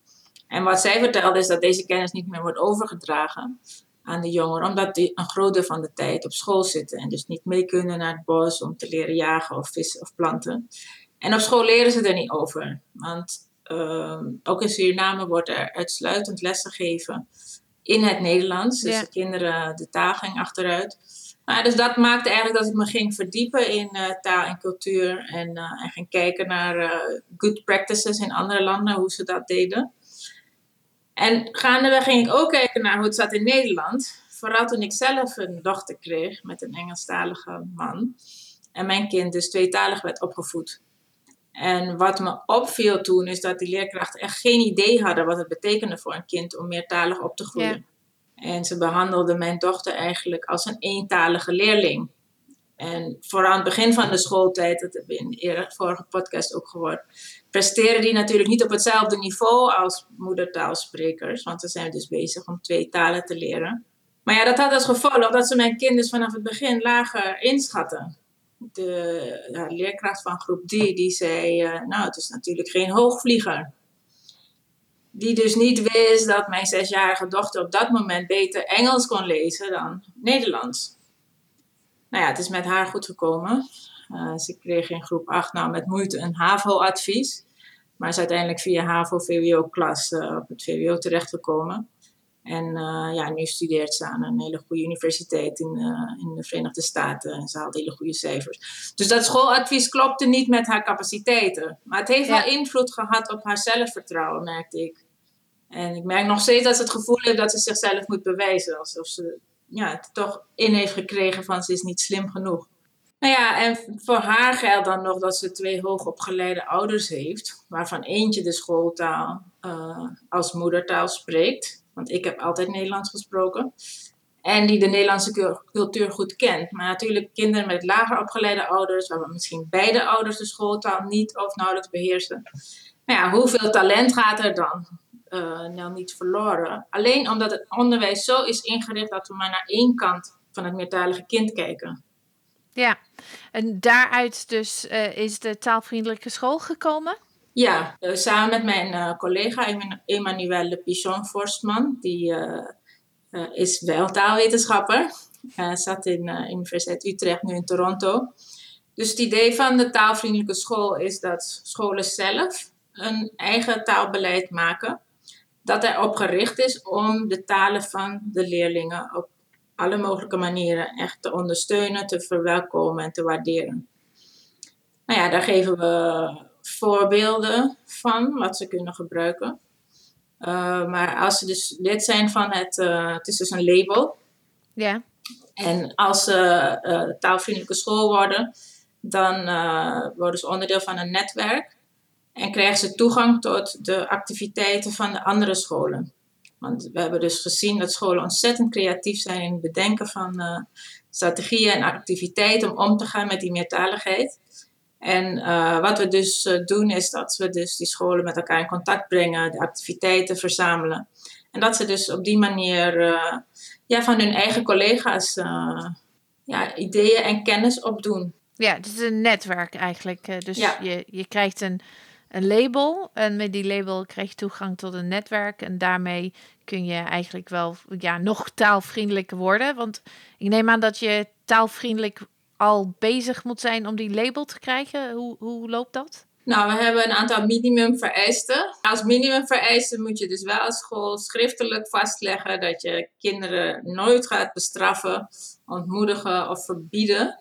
En wat zij vertelde is dat deze kennis niet meer wordt overgedragen aan de jongeren, omdat die een groot deel van de tijd op school zitten en dus niet mee kunnen naar het bos om te leren jagen of vissen of planten. En op school leren ze er niet over, want uh, ook in Suriname wordt er uitsluitend lessen gegeven in het Nederlands. Dus de kinderen, de taal ging achteruit. Nou, dus dat maakte eigenlijk dat ik me ging verdiepen in uh, taal en cultuur. En, uh, en ging kijken naar uh, good practices in andere landen, hoe ze dat deden. En gaandeweg ging ik ook kijken naar hoe het zat in Nederland. Vooral toen ik zelf een dochter kreeg met een Engelstalige man. En mijn kind dus tweetalig werd opgevoed. En wat me opviel toen is dat die leerkrachten echt geen idee hadden wat het betekende voor een kind om meertalig op te groeien. En ze behandelden mijn dochter eigenlijk als een eentalige leerling. En vooral aan het begin van de schooltijd, dat heb ik in de vorige podcast ook gehoord, presteren die natuurlijk niet op hetzelfde niveau als moedertaalsprekers. Want ze zijn dus bezig om twee talen te leren. Maar ja, dat had als gevolg dat ze mijn kinderen vanaf het begin lager inschatten. De ja, leerkracht van groep D die zei, uh, nou het is natuurlijk geen hoogvlieger. Die dus niet wist dat mijn zesjarige dochter op dat moment beter Engels kon lezen dan Nederlands. Nou ja, het is met haar goed gekomen. Uh, ze kreeg in groep 8 nou met moeite een HAVO-advies. Maar is uiteindelijk via HAVO-VWO-klas uh, op het VWO terechtgekomen. En uh, ja, nu studeert ze aan een hele goede universiteit in, in de Verenigde Staten. En ze haalt hele goede cijfers. Dus dat schooladvies klopte niet met haar capaciteiten. Maar het heeft ja. wel invloed gehad op haar zelfvertrouwen, merkte ik. En ik merk nog steeds dat ze het gevoel heeft dat ze zichzelf moet bewijzen. Alsof ze ja, het toch in heeft gekregen van ze is niet slim genoeg. Nou ja, en voor haar geldt dan nog dat ze twee hoogopgeleide ouders heeft, waarvan eentje de schooltaal uh, als moedertaal spreekt. Want ik heb altijd Nederlands gesproken. En die de Nederlandse cultuur goed kent. Maar natuurlijk kinderen met lager opgeleide ouders, waarvan misschien beide ouders de schooltaal niet of nauwelijks beheersen. Nou ja, hoeveel talent gaat er dan uh, nou niet verloren? Alleen omdat het onderwijs zo is ingericht dat we maar naar één kant van het meertalige kind kijken. Ja, en daaruit dus uh, is de taalvriendelijke school gekomen? Ja, uh, samen met mijn uh, collega Emmanuelle Pichon-Forstman. Die is wel taalwetenschapper. zat in Universiteit Utrecht, nu in Toronto. Dus het idee van de taalvriendelijke school is dat scholen zelf een eigen taalbeleid maken. Dat erop gericht is om de talen van de leerlingen op alle mogelijke manieren echt te ondersteunen, te verwelkomen en te waarderen. Nou ja, daar geven we voorbeelden van wat ze kunnen gebruiken. Uh, maar als ze dus lid zijn van het, uh, het is dus een label. Ja. En als ze uh, taalvriendelijke school worden, dan worden ze onderdeel van een netwerk. En krijgen ze toegang tot de activiteiten van de andere scholen. Want we hebben dus gezien dat scholen ontzettend creatief zijn in het bedenken van uh, strategieën en activiteiten om om te gaan met die meertaligheid. En uh, wat we dus uh, doen is dat we dus die scholen met elkaar in contact brengen, de activiteiten verzamelen. En dat ze dus op die manier ja, van hun eigen collega's ja, ideeën en kennis opdoen. Ja, het is een netwerk eigenlijk. Dus ja. je, je krijgt een, een label. En met die label krijg je toegang tot een netwerk. En daarmee kun je eigenlijk wel ja, nog taalvriendelijker worden. Want ik neem aan dat je taalvriendelijk al bezig moet zijn om die label te krijgen. Hoe, hoe loopt dat? Nou, we hebben een aantal minimumvereisten. Als minimumvereisten moet je dus wel als school schriftelijk vastleggen dat je kinderen nooit gaat bestraffen, ontmoedigen of verbieden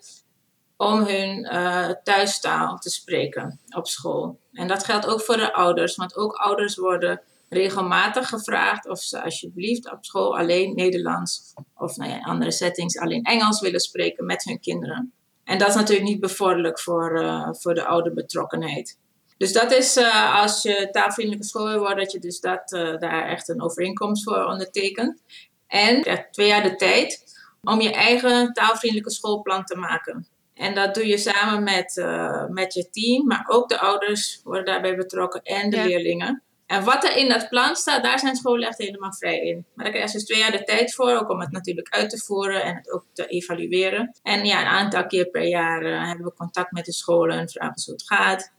om hun uh, thuistaal te spreken op school. En dat geldt ook voor de ouders, want ook ouders worden regelmatig gevraagd of ze alsjeblieft op school alleen Nederlands of nou ja, in andere settings alleen Engels willen spreken met hun kinderen. En dat is natuurlijk niet bevorderlijk voor, uh, voor de ouderbetrokkenheid. Dus dat is uh, als je taalvriendelijke school wil worden, dat je dus dat, uh, daar echt een overeenkomst voor ondertekent. En je twee jaar de tijd om je eigen taalvriendelijke schoolplan te maken. En dat doe je samen met, uh, met je team, maar ook de ouders worden daarbij betrokken en de ja. leerlingen. En wat er in dat plan staat, daar zijn scholen echt helemaal vrij in. Maar daar krijg je dus twee jaar de tijd voor, ook om het natuurlijk uit te voeren en het ook te evalueren. En ja, een aantal keer per jaar uh, hebben we contact met de scholen en vragen hoe het gaat.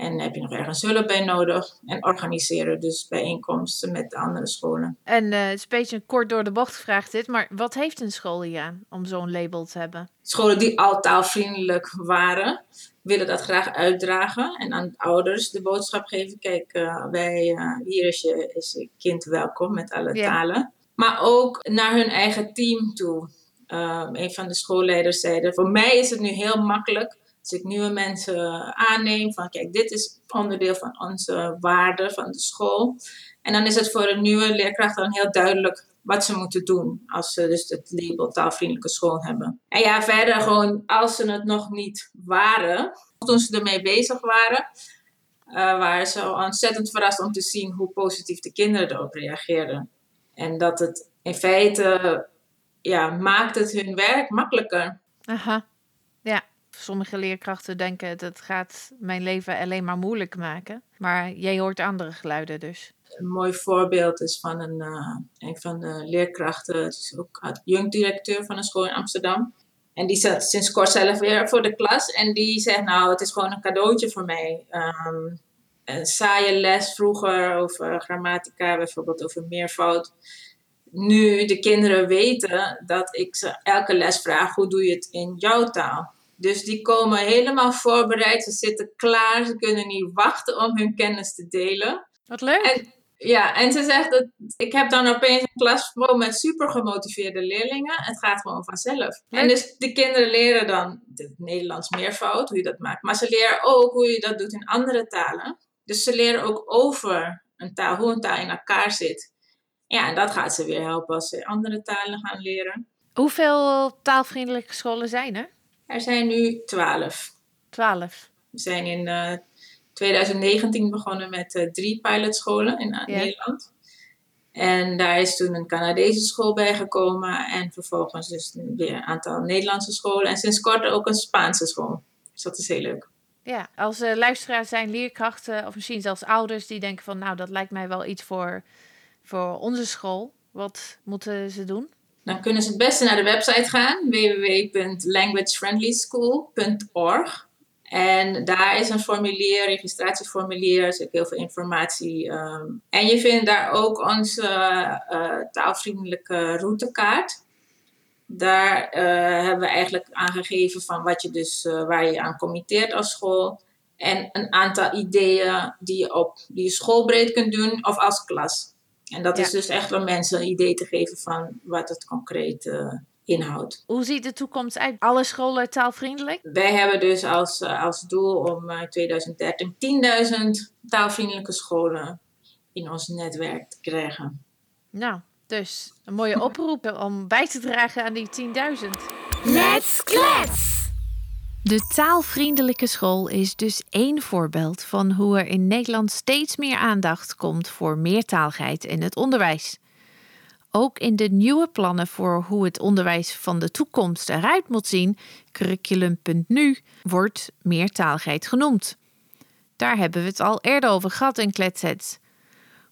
En heb je nog ergens hulp bij nodig? En organiseren dus bijeenkomsten met de andere scholen. En uh, het is een beetje een kort door de bocht gevraagd dit, maar wat heeft een school hier aan om zo'n label te hebben? Scholen die al taalvriendelijk waren, willen dat graag uitdragen. En aan ouders de boodschap geven, kijk, uh, wij, uh, hier is je, is je kind welkom met alle ja. talen. Maar ook naar hun eigen team toe. een van de schoolleiders zeiden, voor mij is het nu heel makkelijk als ik nieuwe mensen aanneem, van kijk, dit is onderdeel van onze waarde van de school. En dan is het voor een nieuwe leerkracht dan heel duidelijk wat ze moeten doen als ze dus het label taalvriendelijke school hebben. En ja, verder gewoon als ze het nog niet waren, toen ze ermee bezig waren, uh, waren ze ontzettend verrast om te zien hoe positief de kinderen erop reageerden. En dat het in feite, ja, maakt het hun werk makkelijker. Aha, ja. Sommige leerkrachten denken dat gaat mijn leven alleen maar moeilijk maken. Maar jij hoort andere geluiden dus. Een mooi voorbeeld is van een, een van de leerkrachten, het is ook jeugddirecteur van een school in Amsterdam. En die zat sinds kort zelf weer voor de klas. En die zegt, nou, het is gewoon een cadeautje voor mij. Um, een saaie les vroeger over grammatica, bijvoorbeeld over meervoud. Nu de kinderen weten dat ik ze elke les vraag, hoe doe je het in jouw taal? Dus die komen helemaal voorbereid, ze zitten klaar, ze kunnen niet wachten om hun kennis te delen. Wat leuk! En, ja, en ze zegt dat ik heb dan opeens een klas vol met super gemotiveerde leerlingen. Het gaat gewoon vanzelf. En dus de kinderen leren dan het Nederlands meervoud, hoe je dat maakt. Maar ze leren ook hoe je dat doet in andere talen. Dus ze leren ook over een taal, hoe een taal in elkaar zit. Ja, en dat gaat ze weer helpen als ze andere talen gaan leren. Hoeveel taalvriendelijke scholen zijn er? Er zijn nu twaalf. Twaalf. We zijn in uh, 2019 begonnen met uh, drie pilotscholen in uh, Nederland. En daar is toen een Canadese school bijgekomen. En vervolgens dus weer een aantal Nederlandse scholen. En sinds kort ook een Spaanse school. Dus dat is heel leuk. Ja, als uh, luisteraars zijn leerkrachten of misschien zelfs ouders die denken van nou dat lijkt mij wel iets voor, voor onze school. Wat moeten ze doen? Dan kunnen ze het beste naar de website gaan, www.languagefriendlyschool.org. En daar is een formulier, registratieformulier, er zit heel veel informatie. Um, en je vindt daar ook onze uh, taalvriendelijke routekaart. Daar uh, hebben we eigenlijk aangegeven van wat je dus, uh, waar je aan committeert als school. En een aantal ideeën die je op die je schoolbreed kunt doen of als klas. En dat ja. is dus echt om mensen een idee te geven van wat het concreet uh, inhoudt. Hoe ziet de toekomst uit? Alle scholen taalvriendelijk? Wij hebben dus als, uh, als doel om in 2013 10.000 taalvriendelijke scholen in ons netwerk te krijgen. Nou, dus een mooie <laughs> oproep om bij te dragen aan die 10.000. Let's klets! De taalvriendelijke school is dus één voorbeeld van hoe er in Nederland steeds meer aandacht komt voor meertaligheid in het onderwijs. Ook in de nieuwe plannen voor hoe het onderwijs van de toekomst eruit moet zien, curriculum.nu, wordt meertaligheid genoemd. Daar hebben we het al eerder over gehad in Kletsets.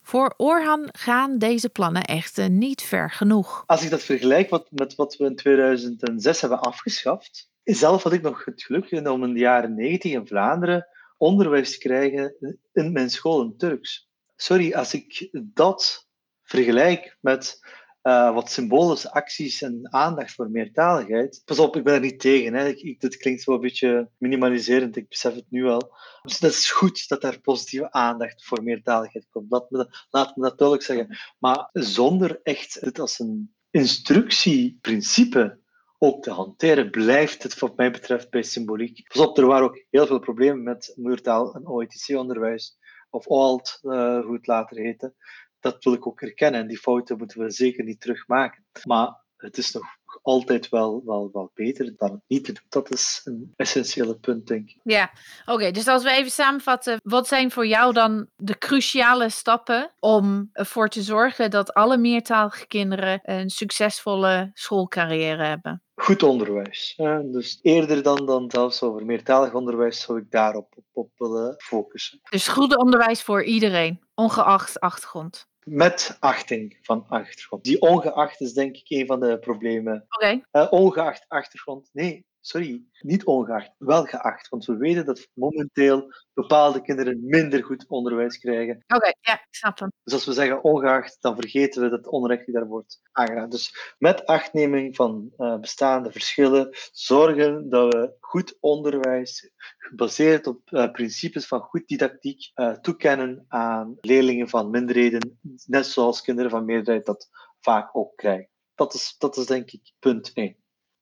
Voor Orhan gaan deze plannen echter niet ver genoeg. Als ik dat vergelijk met wat we in 2006 hebben afgeschaft, zelf had ik nog het geluk om in de jaren 90 in Vlaanderen onderwijs te krijgen in mijn school in Turks. Sorry, als ik dat vergelijk met uh, wat symbolische acties en aandacht voor meertaligheid. Pas op, ik ben er niet tegen. Hè. Ik, ik, dit klinkt wel een beetje minimaliserend, ik besef het nu al. Dus dat is goed dat er positieve aandacht voor meertaligheid komt. Laat me, dat, laat me dat duidelijk zeggen. Maar zonder echt het als een instructieprincipe ook te hanteren, blijft het wat mij betreft bij symboliek. Pas op, er waren ook heel veel problemen met moedertaal en OETC-onderwijs, of OALT, uh, hoe het later heette. Dat wil ik ook erkennen en die fouten moeten we zeker niet terugmaken. Maar het is nog altijd wel, wel, wel beter dan het niet te doen. Dat is een essentiële punt, denk ik. Ja, oké. Okay, dus als we even samenvatten, wat zijn voor jou dan de cruciale stappen om ervoor te zorgen dat alle meertalige kinderen een succesvolle schoolcarrière hebben? Goed onderwijs. Dus eerder dan, dan zelfs over meertalig onderwijs zou ik daarop op, op willen focussen. Dus goed onderwijs voor iedereen, ongeacht achtergrond met achting van achtergrond. Die ongeacht is denk ik een van de problemen. Oké. Okay. Uh, ongeacht achtergrond. Nee, sorry, niet ongeacht, wel geacht. Want we weten dat momenteel bepaalde kinderen minder goed onderwijs krijgen. Oké, okay, ja, ik snap hem. Dus als we zeggen ongeacht, dan vergeten we dat onrecht die daar wordt aangedaan. Dus met achtneming van uh, bestaande verschillen, zorgen dat we goed onderwijs, gebaseerd op uh, principes van goed didactiek, uh, toekennen aan leerlingen van minderheden, net zoals kinderen van meerderheid dat vaak ook krijgen. Dat is, dat is denk ik punt 1.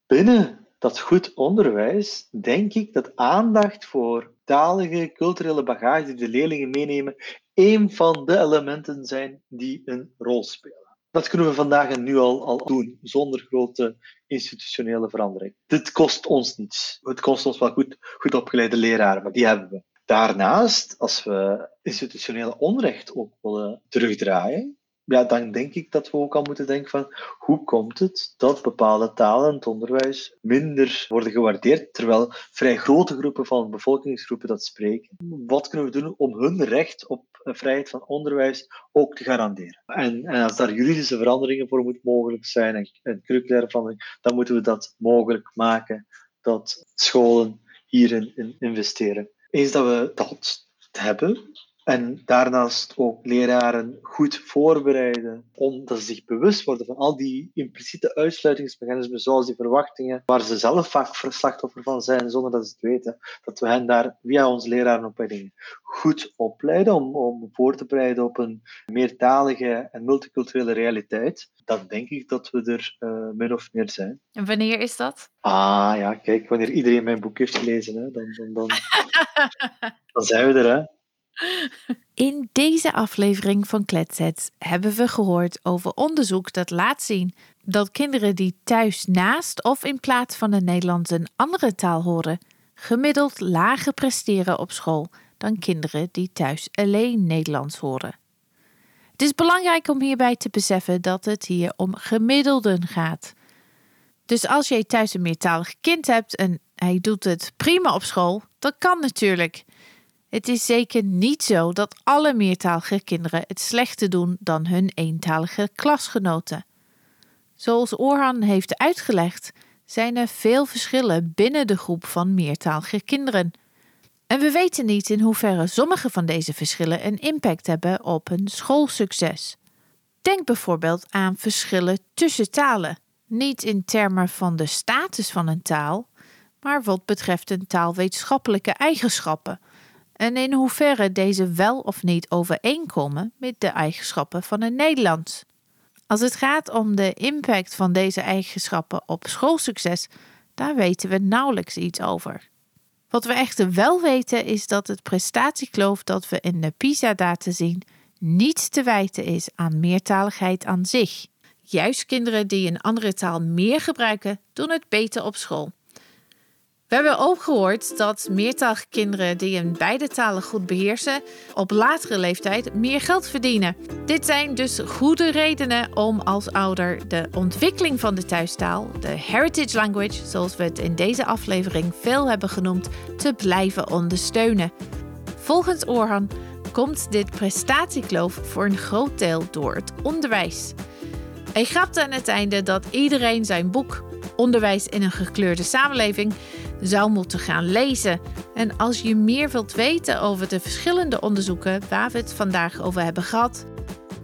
Binnen dat goed onderwijs, denk ik dat aandacht voor talige, culturele bagage die de leerlingen meenemen, een van de elementen zijn die een rol spelen. Dat kunnen we vandaag en nu al, al doen, zonder grote institutionele verandering. Dit kost ons niets. Het kost ons wel goed, goed opgeleide leraren, maar die hebben we. Daarnaast, als we institutionele onrecht ook willen terugdraaien, ja, dan denk ik dat we ook al moeten denken van hoe komt het dat bepaalde talen in het onderwijs minder worden gewaardeerd, terwijl vrij grote groepen van bevolkingsgroepen dat spreken. Wat kunnen we doen om hun recht op vrijheid van onderwijs ook te garanderen? En, en als daar juridische veranderingen voor moeten mogelijk zijn en, en curriculaire dan moeten we dat mogelijk maken dat scholen hierin in investeren. Eens dat we dat hebben, en daarnaast ook leraren goed voorbereiden, omdat ze zich bewust worden van al die impliciete uitsluitingsmechanismen, zoals die verwachtingen, waar ze zelf vaak slachtoffer van zijn, zonder dat ze het weten. Dat we hen daar via onze lerarenopleidingen goed opleiden om, om voor te bereiden op een meertalige en multiculturele realiteit. Dan denk ik dat we er uh, min of meer zijn. En wanneer is dat? Ah ja, kijk, wanneer iedereen mijn boek heeft gelezen, hè, dan, dan, dan, <laughs> dan zijn we er. Hè. In deze aflevering van Kletsets hebben we gehoord over onderzoek dat laat zien dat kinderen die thuis naast of in plaats van het Nederlands een andere taal horen, gemiddeld lager presteren op school dan kinderen die thuis alleen Nederlands horen. Het is belangrijk om hierbij te beseffen dat het hier om gemiddelden gaat. Dus als jij thuis een meertalig kind hebt en hij doet het prima op school, dat kan natuurlijk. Het is zeker niet zo dat alle meertalige kinderen het slechter doen dan hun eentalige klasgenoten. Zoals Orhan heeft uitgelegd, zijn er veel verschillen binnen de groep van meertalige kinderen. En we weten niet in hoeverre sommige van deze verschillen een impact hebben op hun schoolsucces. Denk bijvoorbeeld aan verschillen tussen talen, niet in termen van de status van een taal, maar wat betreft een taalwetenschappelijke eigenschappen en in hoeverre deze wel of niet overeenkomen met de eigenschappen van het Nederlands. Als het gaat om de impact van deze eigenschappen op schoolsucces, daar weten we nauwelijks iets over. Wat we echter wel weten is dat het prestatiekloof dat we in de PISA-data zien niet te wijten is aan meertaligheid aan zich. Juist kinderen die een andere taal meer gebruiken, doen het beter op school. We hebben ook gehoord dat meertalige kinderen die een beide talen goed beheersen, op latere leeftijd meer geld verdienen. Dit zijn dus goede redenen om als ouder de ontwikkeling van de thuistaal, de heritage language, zoals we het in deze aflevering veel hebben genoemd, te blijven ondersteunen. Volgens Orhan komt dit prestatiekloof voor een groot deel door het onderwijs. Hij grapte aan het einde dat iedereen zijn boek Onderwijs in een gekleurde samenleving zou moeten gaan lezen. En als je meer wilt weten over de verschillende onderzoeken waar we het vandaag over hebben gehad,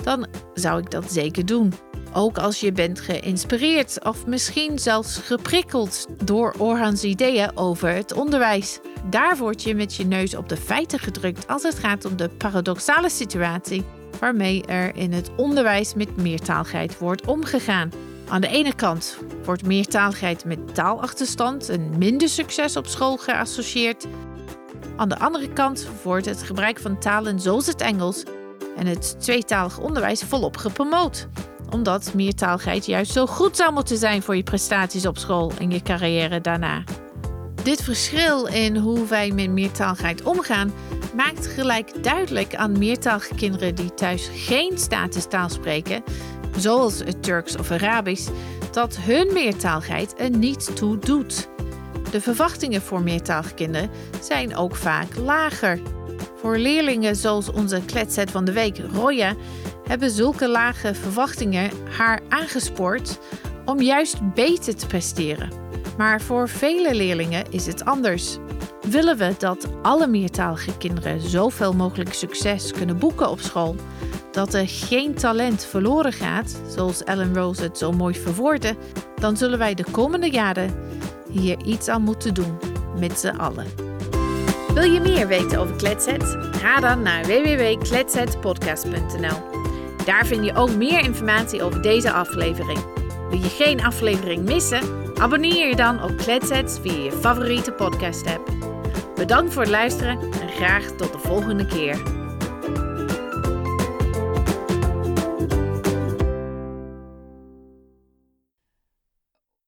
dan zou ik dat zeker doen. Ook als je bent geïnspireerd of misschien zelfs geprikkeld door Orhan's ideeën over het onderwijs. Daar word je met je neus op de feiten gedrukt als het gaat om de paradoxale situatie waarmee er in het onderwijs met meertaligheid wordt omgegaan. Aan de ene kant wordt meertaligheid met taalachterstand en minder succes op school geassocieerd. Aan de andere kant wordt het gebruik van talen zoals het Engels en het tweetalig onderwijs volop gepromoot. Omdat meertaligheid juist zo goed zou moeten zijn voor je prestaties op school en je carrière daarna. Dit verschil in hoe wij met meertaligheid omgaan maakt gelijk duidelijk aan meertalige kinderen die thuis geen statustaal spreken zoals het Turks of Arabisch, dat hun meertaligheid er niet toe doet. De verwachtingen voor meertalige kinderen zijn ook vaak lager. Voor leerlingen zoals onze kletset van de week, Roya, hebben zulke lage verwachtingen haar aangespoord om juist beter te presteren. Maar voor vele leerlingen is het anders. Willen we dat alle meertalige kinderen zoveel mogelijk succes kunnen boeken op school, dat er geen talent verloren gaat, zoals Ellen Rose het zo mooi verwoordde, dan zullen wij de komende jaren hier iets aan moeten doen, met z'n allen. Wil je meer weten over Kletset? Ga dan naar www.kletsetpodcast.nl. Daar vind je ook meer informatie over deze aflevering. Wil je geen aflevering missen? Abonneer je dan op Kletset via je favoriete podcast app. Bedankt voor het luisteren en graag tot de volgende keer.